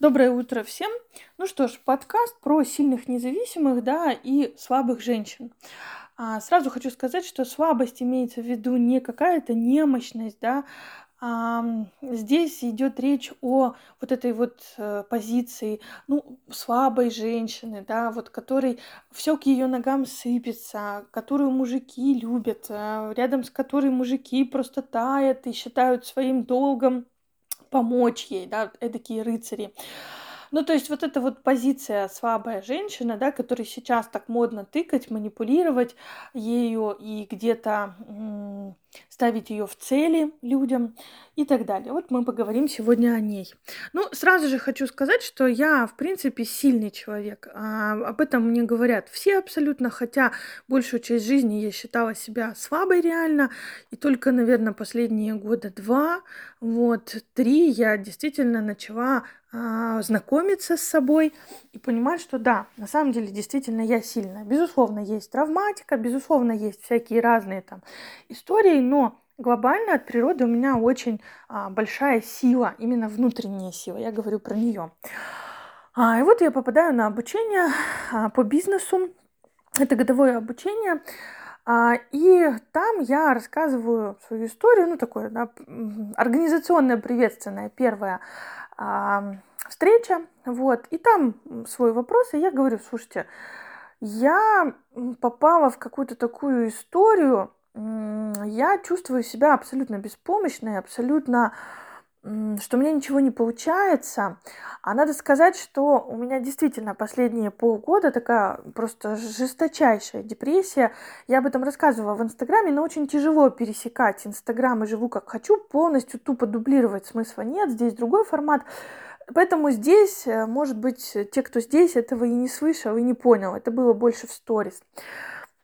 Доброе утро всем. Ну что ж, подкаст про сильных независимых, да, и слабых женщин. А, сразу хочу сказать, что слабость имеется в виду не какая-то немощность, да, здесь идет речь о вот этой вот э, позиции, ну, слабой женщины, да, вот которой все к ее ногам сыпется, которую мужики любят, э, рядом с которой мужики просто тают и считают своим долгом помочь ей, да, такие рыцари. Ну, то есть вот эта вот позиция слабая женщина, да, которой сейчас так модно тыкать, манипулировать ею и где-то ставить ее в цели людям и так далее. Вот мы поговорим сегодня о ней. Ну, сразу же хочу сказать, что я, в принципе, сильный человек. А, об этом мне говорят все абсолютно, хотя большую часть жизни я считала себя слабой реально, и только, наверное, последние года два, вот, три я действительно начала знакомиться с собой и понимать, что да, на самом деле действительно я сильная. Безусловно, есть травматика, безусловно, есть всякие разные там истории, но глобально от природы у меня очень а, большая сила, именно внутренняя сила. Я говорю про нее. А, и вот я попадаю на обучение а, по бизнесу. Это годовое обучение. А, и там я рассказываю свою историю, ну такое, да, организационная приветственная первая а, встреча, вот, и там свой вопрос, и я говорю, слушайте, я попала в какую-то такую историю, я чувствую себя абсолютно беспомощной, абсолютно что у меня ничего не получается. А надо сказать, что у меня действительно последние полгода такая просто жесточайшая депрессия. Я об этом рассказывала в Инстаграме, но очень тяжело пересекать Инстаграм и живу как хочу, полностью тупо дублировать смысла нет, здесь другой формат. Поэтому здесь, э, может быть, те, кто здесь, этого и не слышал, и не понял. Это было больше в сторис.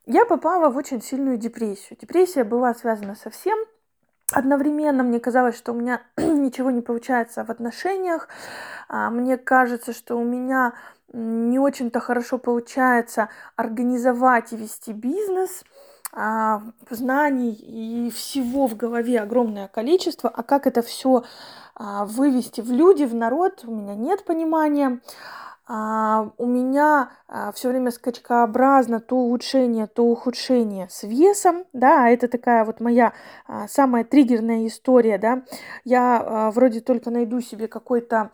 Я попала в очень сильную депрессию. Депрессия была связана со всем. Одновременно мне казалось, что у меня ничего не получается в отношениях. А, мне кажется, что у меня не очень-то хорошо получается организовать и вести бизнес. А, знаний и всего в голове огромное количество, а как это все а, вывести в люди, в народ, у меня нет понимания. А, у меня а, все время скачкообразно то улучшение, то ухудшение с весом, да, это такая вот моя а, самая триггерная история, да. Я а, вроде только найду себе какой-то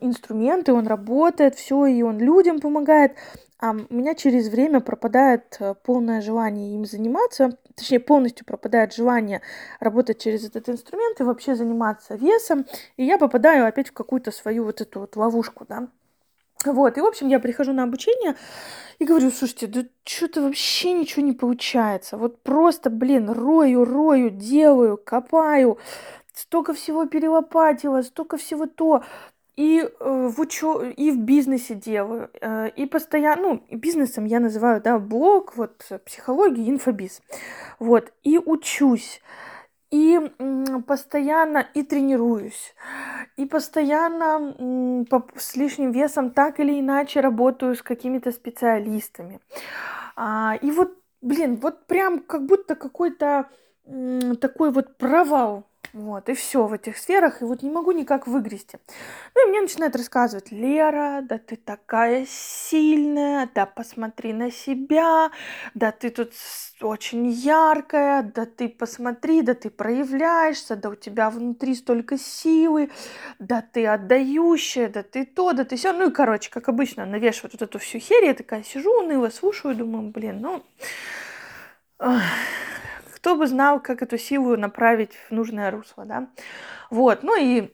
инструмент, и он работает, все, и он людям помогает, а у меня через время пропадает э, полное желание им заниматься, точнее полностью пропадает желание работать через этот инструмент и вообще заниматься весом, и я попадаю опять в какую-то свою вот эту вот ловушку, да. Вот, и, в общем, я прихожу на обучение и говорю, слушайте, да что-то вообще ничего не получается. Вот просто, блин, рою, рою, делаю, копаю, столько всего перелопатила, столько всего то. И э, в учё... и в бизнесе делаю, э, и постоянно, ну, бизнесом я называю, да, блог, вот, психология, инфобиз, вот, и учусь, и постоянно и тренируюсь, и постоянно с лишним весом так или иначе работаю с какими-то специалистами, а, и вот, блин, вот прям как будто какой-то такой вот провал вот, и все в этих сферах, и вот не могу никак выгрести. Ну, и мне начинает рассказывать, Лера, да ты такая сильная, да посмотри на себя, да ты тут очень яркая, да ты посмотри, да ты проявляешься, да у тебя внутри столько силы, да ты отдающая, да ты то, да ты все. Ну и, короче, как обычно, навешивают вот эту всю херь, я такая сижу уныло, слушаю, думаю, блин, ну... Кто бы знал, как эту силу направить в нужное русло, да? Вот, ну и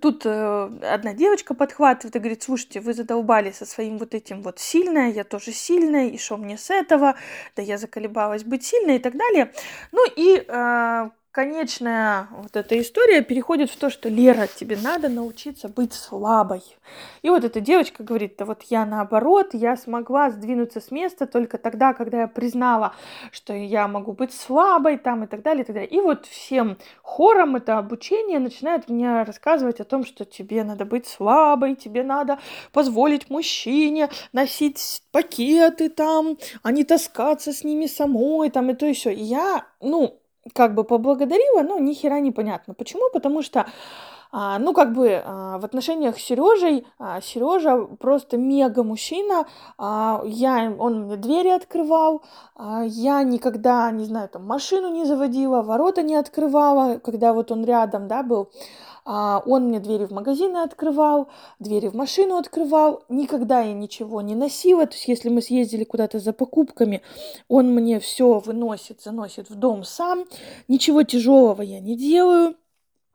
Тут э, одна девочка подхватывает и говорит, слушайте, вы задолбали со своим вот этим вот сильная, я тоже сильная, и что мне с этого, да я заколебалась быть сильной и так далее. Ну и э, конечная вот эта история переходит в то, что Лера, тебе надо научиться быть слабой. И вот эта девочка говорит, да вот я наоборот, я смогла сдвинуться с места только тогда, когда я признала, что я могу быть слабой там и так далее, и так далее. И вот всем хором это обучение начинает мне рассказывать о том, что тебе надо быть слабой, тебе надо позволить мужчине носить пакеты там, а не таскаться с ними самой там и то и все. И я, ну, как бы поблагодарила, но ни хера не понятно. Почему? Потому что А, ну, как бы а, в отношениях с Сережей, а, Сережа просто мега мужчина. Я, он мне двери открывал, я никогда, не знаю, там машину не заводила, ворота не открывала, когда вот он рядом, да, был. А, он мне двери в магазины открывал, двери в машину открывал. Никогда я ничего не носила. То есть, если мы съездили куда-то за покупками, он мне все выносит, заносит в дом сам. Ничего тяжелого я не делаю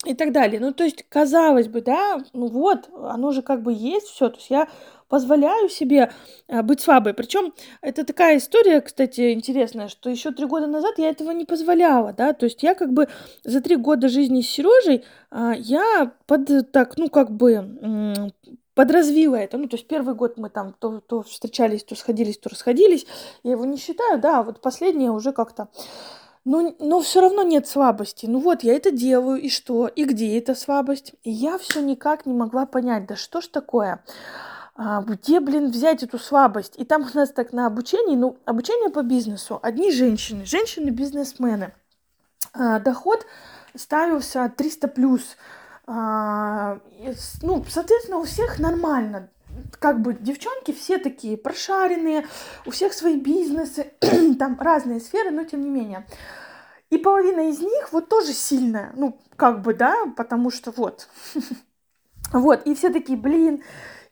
и так далее. Ну, то есть, казалось бы, да, ну вот, оно же как бы есть все. То есть я позволяю себе а, быть слабой. Причем это такая история, кстати, интересная, что еще три года назад я этого не позволяла, да, то есть я как бы за три года жизни с Сережей а, я под так, ну как бы подразвила это. Ну, то есть первый год мы там то, то встречались, то сходились, то расходились. Я его не считаю, да, а вот последнее уже как-то но, но все равно нет слабости. Ну вот, я это делаю, и что? И где эта слабость? И я все никак не могла понять, да что ж такое? А, где, блин, взять эту слабость? И там у нас так на обучении, ну, обучение по бизнесу. Одни женщины, женщины-бизнесмены. А, доход ставился 300 плюс. А, ну, соответственно, у всех нормально как бы девчонки все такие прошаренные, у всех свои бизнесы, там разные сферы, но тем не менее. И половина из них вот тоже сильная, ну, как бы, да, потому что вот. Вот, и все такие, блин,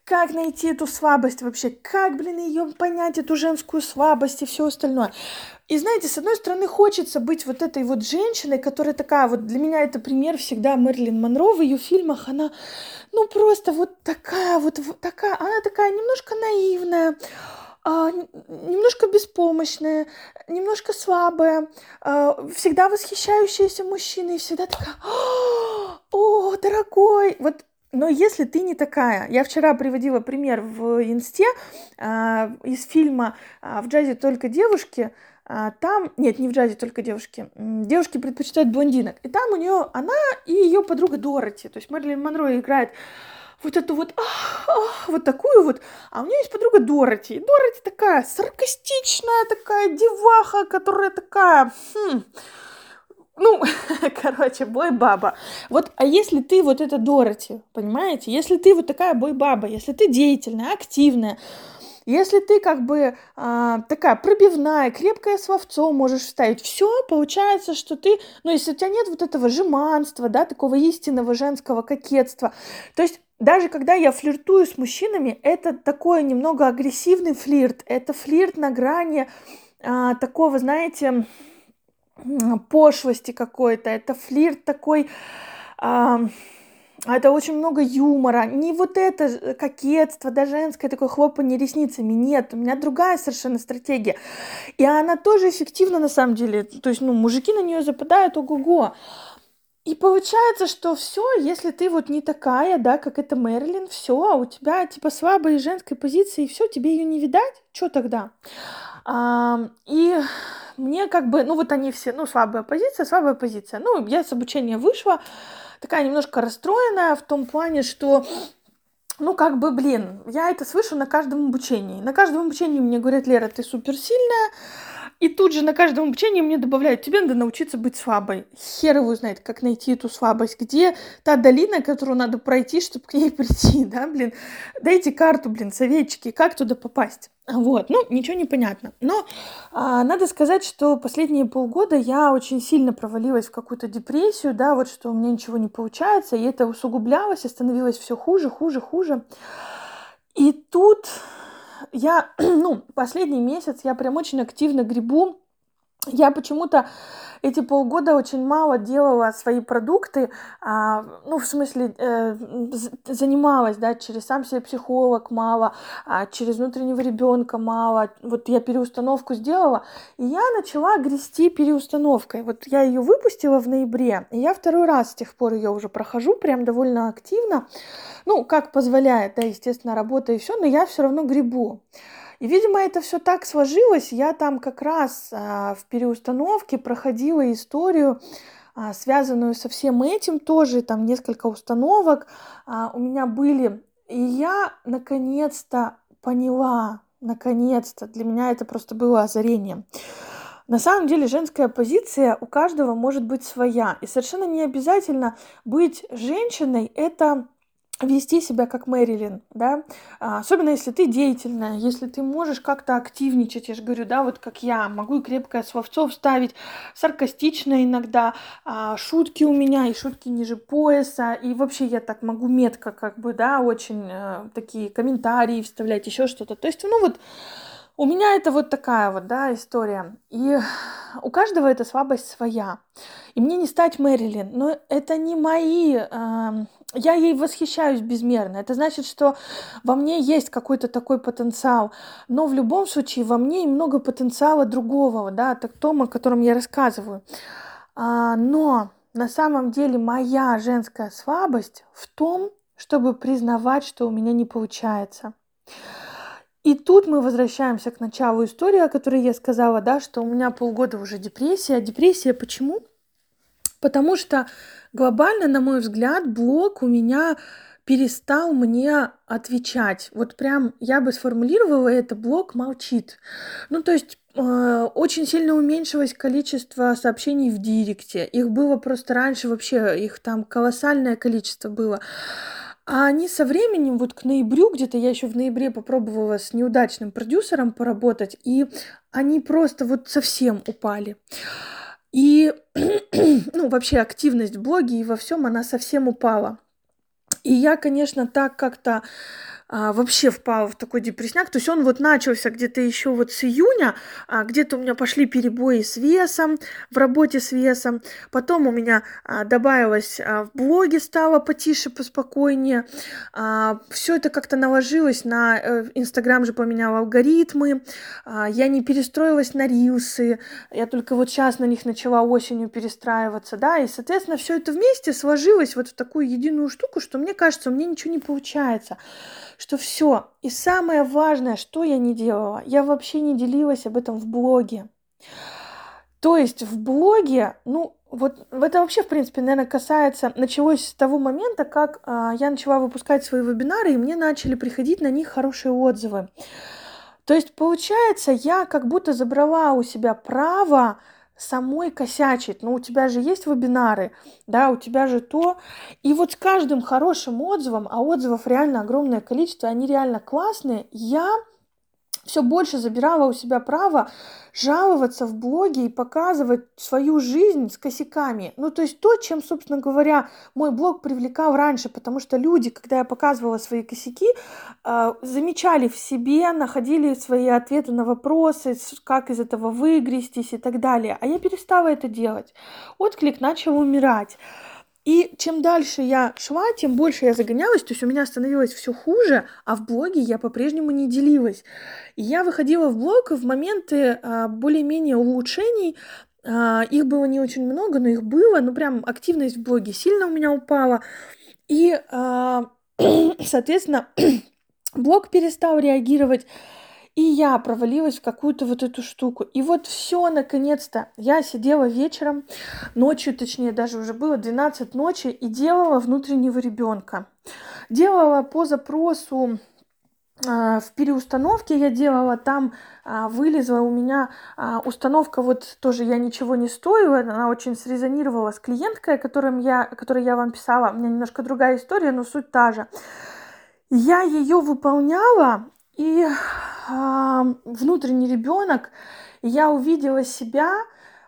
как найти эту слабость вообще, как, блин, ее понять, эту женскую слабость и все остальное. И знаете, с одной стороны, хочется быть вот этой вот женщиной, которая такая, вот для меня это пример всегда Мерлин Монро в ее фильмах, она, ну, просто вот такая, вот, вот такая, она такая немножко наивная, а, немножко беспомощная, немножко слабая, а, всегда восхищающаяся мужчиной, всегда такая, о, дорогой, вот но если ты не такая, я вчера приводила пример в инсте э, из фильма э, «В джазе только девушки», э, там, нет, не в джазе только девушки, девушки предпочитают блондинок, и там у нее она и ее подруга Дороти, то есть Мэрилин Монро играет вот эту вот, ах, ах, вот такую вот, а у нее есть подруга Дороти, и Дороти такая саркастичная такая деваха, которая такая, хм, ну, короче, бой-баба. Вот, а если ты вот это Дороти, понимаете? Если ты вот такая бой-баба, если ты деятельная, активная, если ты как бы а, такая пробивная, крепкое словцо можешь вставить, все получается, что ты, ну, если у тебя нет вот этого жеманства, да, такого истинного женского кокетства, то есть даже когда я флиртую с мужчинами, это такой немного агрессивный флирт, это флирт на грани а, такого, знаете, пошлости какой-то, это флирт такой, а, это очень много юмора, не вот это кокетство, да, женское такое хлопанье ресницами, нет, у меня другая совершенно стратегия, и она тоже эффективна на самом деле, то есть, ну, мужики на нее западают, ого-го, и получается, что все, если ты вот не такая, да, как это Мерлин, все, а у тебя типа слабая женская позиция, и все, тебе ее не видать, что тогда? А, и мне как бы, ну вот они все, ну слабая позиция, слабая позиция. Ну, я с обучения вышла, такая немножко расстроенная в том плане, что ну, как бы, блин, я это слышу на каждом обучении. На каждом обучении мне говорят, Лера, ты суперсильная, и тут же на каждом обучении мне добавляют, тебе надо научиться быть слабой. Хер его знает, как найти эту слабость. Где та долина, которую надо пройти, чтобы к ней прийти, да, блин. Дайте карту, блин, советчики, как туда попасть. Вот, ну, ничего не понятно. Но а, надо сказать, что последние полгода я очень сильно провалилась в какую-то депрессию, да, вот что у меня ничего не получается, и это усугублялось, и становилось все хуже, хуже, хуже. И тут я, ну, последний месяц я прям очень активно грибу. Я почему-то эти полгода очень мало делала свои продукты, а, ну, в смысле, э, занималась, да, через сам себе психолог мало, а, через внутреннего ребенка мало. Вот я переустановку сделала, и я начала грести переустановкой. Вот я ее выпустила в ноябре, и я второй раз с тех пор ее уже прохожу, прям довольно активно. Ну, как позволяет, да, естественно, работа и все, но я все равно грибу. И, видимо, это все так сложилось. Я там как раз а, в переустановке проходила историю, а, связанную со всем этим тоже, там несколько установок а, у меня были. И я наконец-то поняла, наконец-то, для меня это просто было озарение. На самом деле женская позиция у каждого может быть своя. И совершенно не обязательно быть женщиной – это вести себя как Мэрилин, да, а, особенно если ты деятельная, если ты можешь как-то активничать, я же говорю, да, вот как я, могу и крепкое словцо вставить, саркастично иногда, а, шутки у меня, и шутки ниже пояса, и вообще я так могу метко, как бы, да, очень э, такие комментарии вставлять, еще что-то, то есть, ну вот, у меня это вот такая вот, да, история. И у каждого эта слабость своя. И мне не стать Мэрилин, но это не мои... Э, я ей восхищаюсь безмерно. Это значит, что во мне есть какой-то такой потенциал. Но в любом случае во мне и много потенциала другого, да, так том, о котором я рассказываю. А, но на самом деле моя женская слабость в том, чтобы признавать, что у меня не получается. И тут мы возвращаемся к началу истории, о которой я сказала, да, что у меня полгода уже депрессия. Депрессия почему? Потому что глобально, на мой взгляд, блог у меня перестал мне отвечать. Вот прям я бы сформулировала это, блог молчит. Ну, то есть э, очень сильно уменьшилось количество сообщений в директе. Их было просто раньше вообще, их там колоссальное количество было. А они со временем, вот к ноябрю, где-то я еще в ноябре попробовала с неудачным продюсером поработать, и они просто вот совсем упали. И, ну, вообще активность в блоге и во всем, она совсем упала. И я, конечно, так как-то а, вообще впал в такой депрессняк. То есть он вот начался где-то еще вот с июня, а, где-то у меня пошли перебои с весом, в работе с весом. Потом у меня а, добавилось а, в блоге стало потише, поспокойнее. А, все это как-то наложилось на э, Инстаграм же поменял алгоритмы. А, я не перестроилась на рилсы. Я только вот сейчас на них начала осенью перестраиваться, да, и, соответственно, все это вместе сложилось вот в такую единую штуку, что мне кажется, у меня ничего не получается что все. И самое важное, что я не делала, я вообще не делилась об этом в блоге. То есть в блоге, ну, вот это вообще, в принципе, наверное, касается, началось с того момента, как э, я начала выпускать свои вебинары, и мне начали приходить на них хорошие отзывы. То есть, получается, я как будто забрала у себя право самой косячить. Ну, у тебя же есть вебинары, да, у тебя же то. И вот с каждым хорошим отзывом, а отзывов реально огромное количество, они реально классные, я все больше забирала у себя право жаловаться в блоге и показывать свою жизнь с косяками. Ну, то есть то, чем, собственно говоря, мой блог привлекал раньше, потому что люди, когда я показывала свои косяки, э, замечали в себе, находили свои ответы на вопросы, как из этого выгрестись и так далее. А я перестала это делать. Отклик начал умирать. И чем дальше я шла, тем больше я загонялась, то есть у меня становилось все хуже, а в блоге я по-прежнему не делилась. И я выходила в блог в моменты а, более-менее улучшений, а, их было не очень много, но их было, ну прям активность в блоге сильно у меня упала. И, а, соответственно, блог перестал реагировать и я провалилась в какую-то вот эту штуку. И вот все, наконец-то, я сидела вечером, ночью, точнее, даже уже было 12 ночи, и делала внутреннего ребенка. Делала по запросу а, в переустановке я делала, там а, вылезла у меня а, установка, вот тоже я ничего не стою, она очень срезонировала с клиенткой, которым я, которой я вам писала, у меня немножко другая история, но суть та же. Я ее выполняла, и внутренний ребенок, я увидела себя,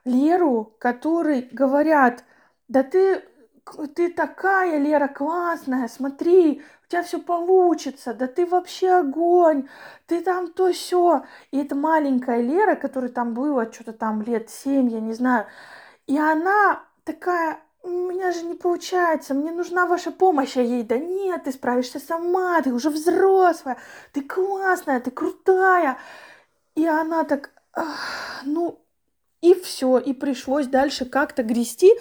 Леру, который говорят, да ты, ты такая, Лера, классная, смотри, у тебя все получится, да ты вообще огонь, ты там то все. И это маленькая Лера, которой там было что-то там лет семь, я не знаю, и она такая у меня же не получается, мне нужна ваша помощь, а ей, да нет, ты справишься сама, ты уже взрослая, ты классная, ты крутая. И она так, ну, и все, и пришлось дальше как-то грести,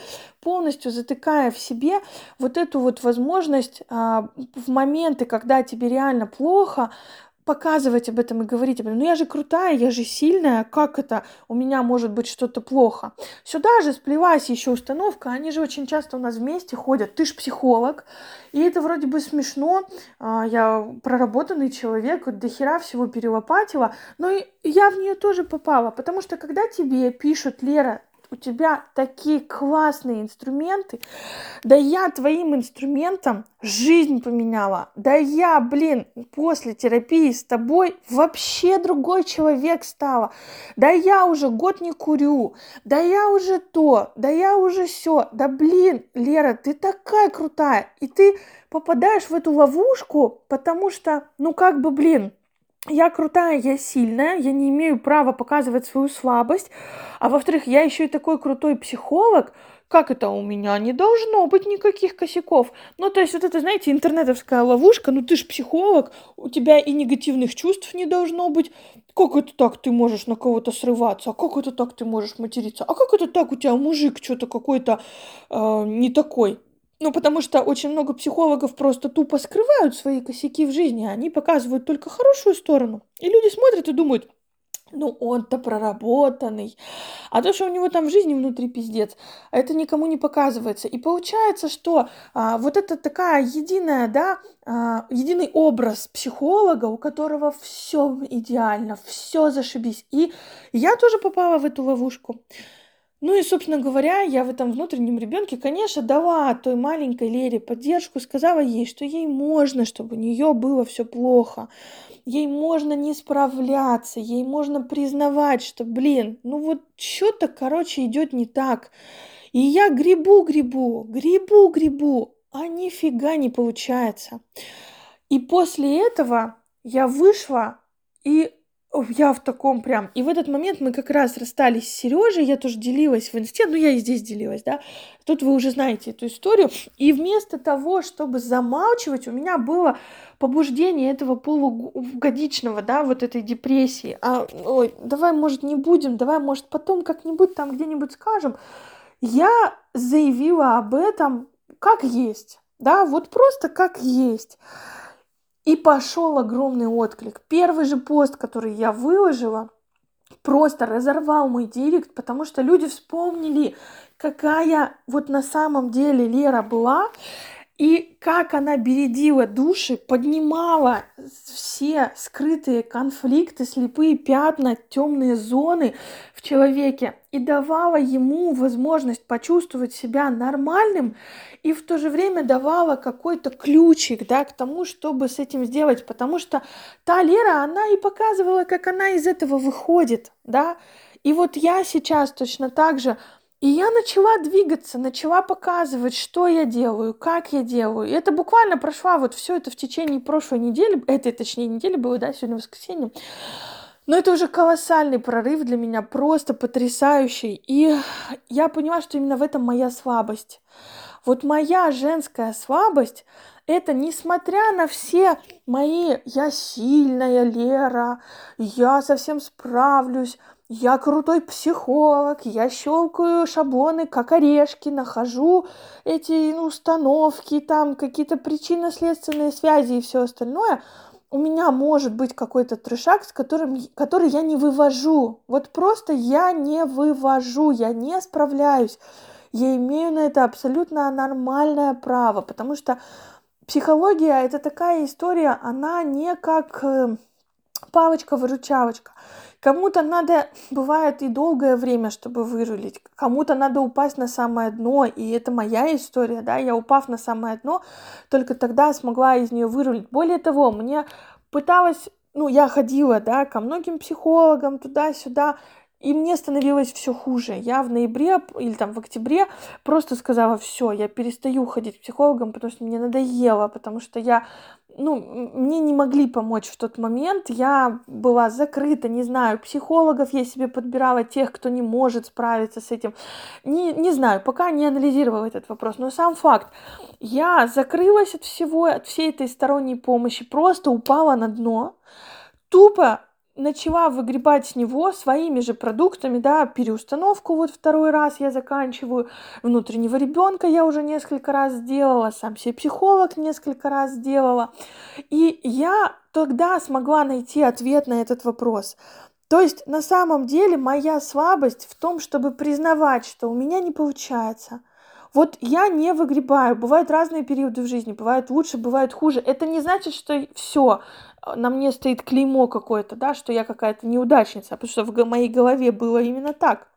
полностью затыкая в себе вот эту вот возможность а, в моменты, когда тебе реально плохо, показывать об этом и говорить об этом. Ну я же крутая, я же сильная, как это у меня может быть что-то плохо? Сюда же сплевась еще установка, они же очень часто у нас вместе ходят. Ты ж психолог, и это вроде бы смешно. А, я проработанный человек, до хера всего перелопатила, но я в нее тоже попала, потому что когда тебе пишут, Лера, у тебя такие классные инструменты. Да я твоим инструментом жизнь поменяла. Да я, блин, после терапии с тобой вообще другой человек стала. Да я уже год не курю. Да я уже то. Да я уже все. Да блин, Лера, ты такая крутая. И ты попадаешь в эту ловушку, потому что, ну как бы, блин, я крутая, я сильная, я не имею права показывать свою слабость. А во-вторых, я еще и такой крутой психолог, как это у меня не должно быть никаких косяков. Ну, то есть вот это, знаете, интернетовская ловушка, ну ты же психолог, у тебя и негативных чувств не должно быть. Как это так ты можешь на кого-то срываться? А как это так ты можешь материться? А как это так у тебя мужик что-то какой-то э, не такой? Ну, потому что очень много психологов просто тупо скрывают свои косяки в жизни, они показывают только хорошую сторону. И люди смотрят и думают, ну он-то проработанный. А то, что у него там в жизни внутри пиздец, это никому не показывается. И получается, что а, вот это такая единая, да, а, единый образ психолога, у которого все идеально, все зашибись. И я тоже попала в эту ловушку. Ну и, собственно говоря, я в этом внутреннем ребенке, конечно, дала той маленькой Лере поддержку, сказала ей, что ей можно, чтобы у нее было все плохо, ей можно не справляться, ей можно признавать, что, блин, ну вот что-то, короче, идет не так. И я грибу, грибу, грибу, грибу, а нифига не получается. И после этого я вышла и я в таком прям... И в этот момент мы как раз расстались с Сережей, я тоже делилась в инсте, ну я и здесь делилась, да. Тут вы уже знаете эту историю. И вместо того, чтобы замалчивать, у меня было побуждение этого полугодичного, да, вот этой депрессии. А, ой, давай, может, не будем, давай, может, потом как-нибудь там где-нибудь скажем. Я заявила об этом как есть, да, вот просто как есть. И пошел огромный отклик. Первый же пост, который я выложила, просто разорвал мой директ, потому что люди вспомнили, какая вот на самом деле Лера была. И как она бередила души, поднимала все скрытые конфликты, слепые пятна, темные зоны в человеке и давала ему возможность почувствовать себя нормальным и в то же время давала какой-то ключик да, к тому, чтобы с этим сделать. Потому что та Лера, она и показывала, как она из этого выходит. Да? И вот я сейчас точно так же и я начала двигаться, начала показывать, что я делаю, как я делаю. И это буквально прошла вот все это в течение прошлой недели, этой, точнее, недели было, да, сегодня воскресенье. Но это уже колоссальный прорыв для меня, просто потрясающий. И я поняла, что именно в этом моя слабость. Вот моя женская слабость это несмотря на все мои «я сильная, Лера», «я совсем справлюсь», я крутой психолог, я щелкаю шаблоны, как орешки, нахожу эти ну, установки, там какие-то причинно-следственные связи и все остальное. У меня может быть какой-то трешак, с которым, который я не вывожу. Вот просто я не вывожу, я не справляюсь. Я имею на это абсолютно нормальное право, потому что психология это такая история, она не как э, палочка-выручалочка. Кому-то надо, бывает, и долгое время, чтобы вырулить. Кому-то надо упасть на самое дно, и это моя история, да, я упав на самое дно, только тогда смогла из нее вырулить. Более того, мне пыталась, ну, я ходила, да, ко многим психологам, туда-сюда, и мне становилось все хуже. Я в ноябре или там в октябре просто сказала, все, я перестаю ходить к психологам, потому что мне надоело, потому что я ну, мне не могли помочь в тот момент. Я была закрыта, не знаю, психологов я себе подбирала, тех, кто не может справиться с этим. Не, не знаю, пока не анализировала этот вопрос. Но сам факт, я закрылась от всего, от всей этой сторонней помощи, просто упала на дно, тупо начала выгребать с него своими же продуктами, да, переустановку вот второй раз я заканчиваю, внутреннего ребенка я уже несколько раз сделала, сам себе психолог несколько раз сделала. И я тогда смогла найти ответ на этот вопрос. То есть на самом деле моя слабость в том, чтобы признавать, что у меня не получается. Вот я не выгребаю. Бывают разные периоды в жизни. Бывают лучше, бывают хуже. Это не значит, что все на мне стоит клеймо какое-то, да, что я какая-то неудачница, потому что в моей голове было именно так.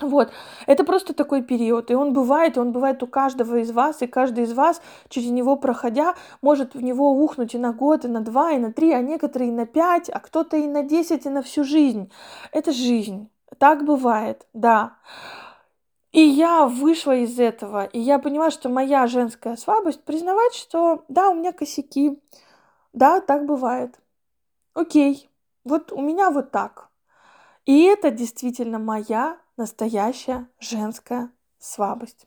Вот, это просто такой период, и он бывает, и он бывает у каждого из вас, и каждый из вас, через него проходя, может в него ухнуть и на год, и на два, и на три, а некоторые и на пять, а кто-то и на десять, и на всю жизнь. Это жизнь, так бывает, да. И я вышла из этого, и я поняла, что моя женская слабость признавать, что да, у меня косяки, да, так бывает. Окей, вот у меня вот так. И это действительно моя настоящая женская слабость.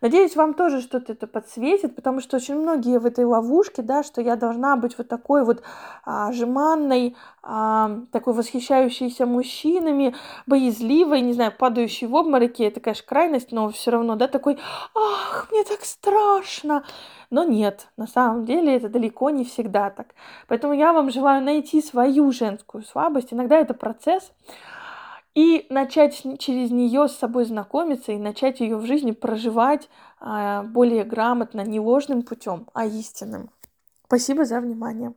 Надеюсь, вам тоже что-то это подсветит, потому что очень многие в этой ловушке, да, что я должна быть вот такой вот а, жеманной, а, такой восхищающейся мужчинами, боязливой, не знаю, падающей в обмороке, это, конечно, крайность, но все равно, да, такой, ах, мне так страшно. Но нет, на самом деле это далеко не всегда так. Поэтому я вам желаю найти свою женскую слабость. Иногда это процесс, и начать через нее с собой знакомиться и начать ее в жизни проживать а, более грамотно, не ложным путем, а истинным. Спасибо за внимание.